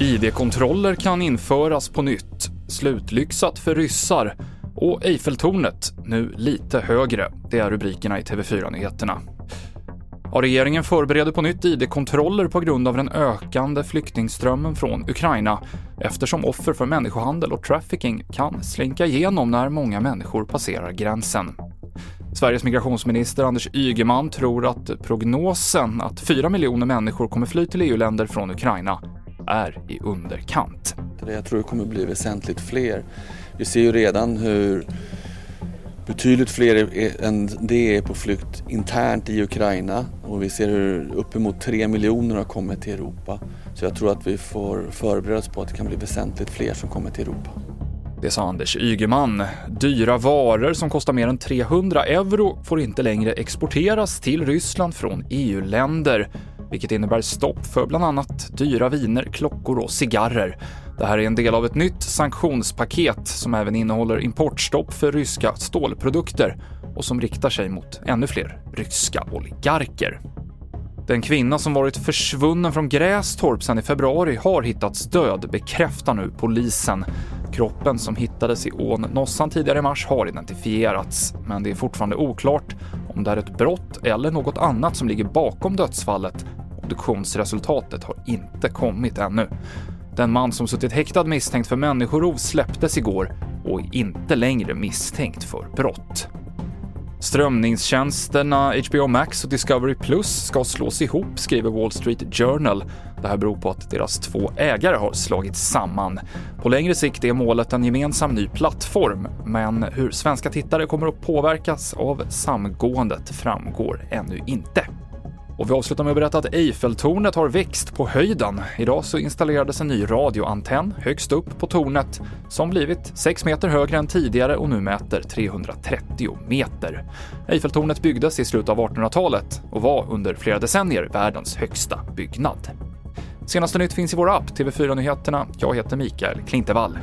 ID-kontroller kan införas på nytt, slutlyxat för ryssar och Eiffeltornet nu lite högre. Det är rubrikerna i TV4-nyheterna. Ja, regeringen förbereder på nytt ID-kontroller på grund av den ökande flyktingströmmen från Ukraina eftersom offer för människohandel och trafficking kan slinka igenom när många människor passerar gränsen. Sveriges migrationsminister Anders Ygeman tror att prognosen att 4 miljoner människor kommer fly till EU-länder från Ukraina är i underkant. Jag tror det kommer bli väsentligt fler. Vi ser ju redan hur betydligt fler än det är på flykt internt i Ukraina och vi ser hur uppemot 3 miljoner har kommit till Europa. Så jag tror att vi får förbereda oss på att det kan bli väsentligt fler som kommer till Europa. Det sa Anders Ygeman. Dyra varor som kostar mer än 300 euro får inte längre exporteras till Ryssland från EU-länder, vilket innebär stopp för bland annat dyra viner, klockor och cigarrer. Det här är en del av ett nytt sanktionspaket som även innehåller importstopp för ryska stålprodukter och som riktar sig mot ännu fler ryska oligarker. Den kvinna som varit försvunnen från Grästorp sedan i februari har hittats död, bekräftar nu polisen. Kroppen som hittades i ån Nossan tidigare i mars har identifierats, men det är fortfarande oklart om det är ett brott eller något annat som ligger bakom dödsfallet. Obduktionsresultatet har inte kommit ännu. Den man som suttit häktad misstänkt för människorov släpptes igår och är inte längre misstänkt för brott. Strömningstjänsterna HBO Max och Discovery Plus ska slås ihop, skriver Wall Street Journal. Det här beror på att deras två ägare har slagits samman. På längre sikt är målet en gemensam ny plattform, men hur svenska tittare kommer att påverkas av samgåendet framgår ännu inte. Och vi avslutar med att berätta att Eiffeltornet har växt på höjden. Idag så installerades en ny radioantenn högst upp på tornet som blivit 6 meter högre än tidigare och nu mäter 330 meter. Eiffeltornet byggdes i slutet av 1800-talet och var under flera decennier världens högsta byggnad. Senaste nytt finns i vår app TV4 Nyheterna. Jag heter Mikael Klintevall.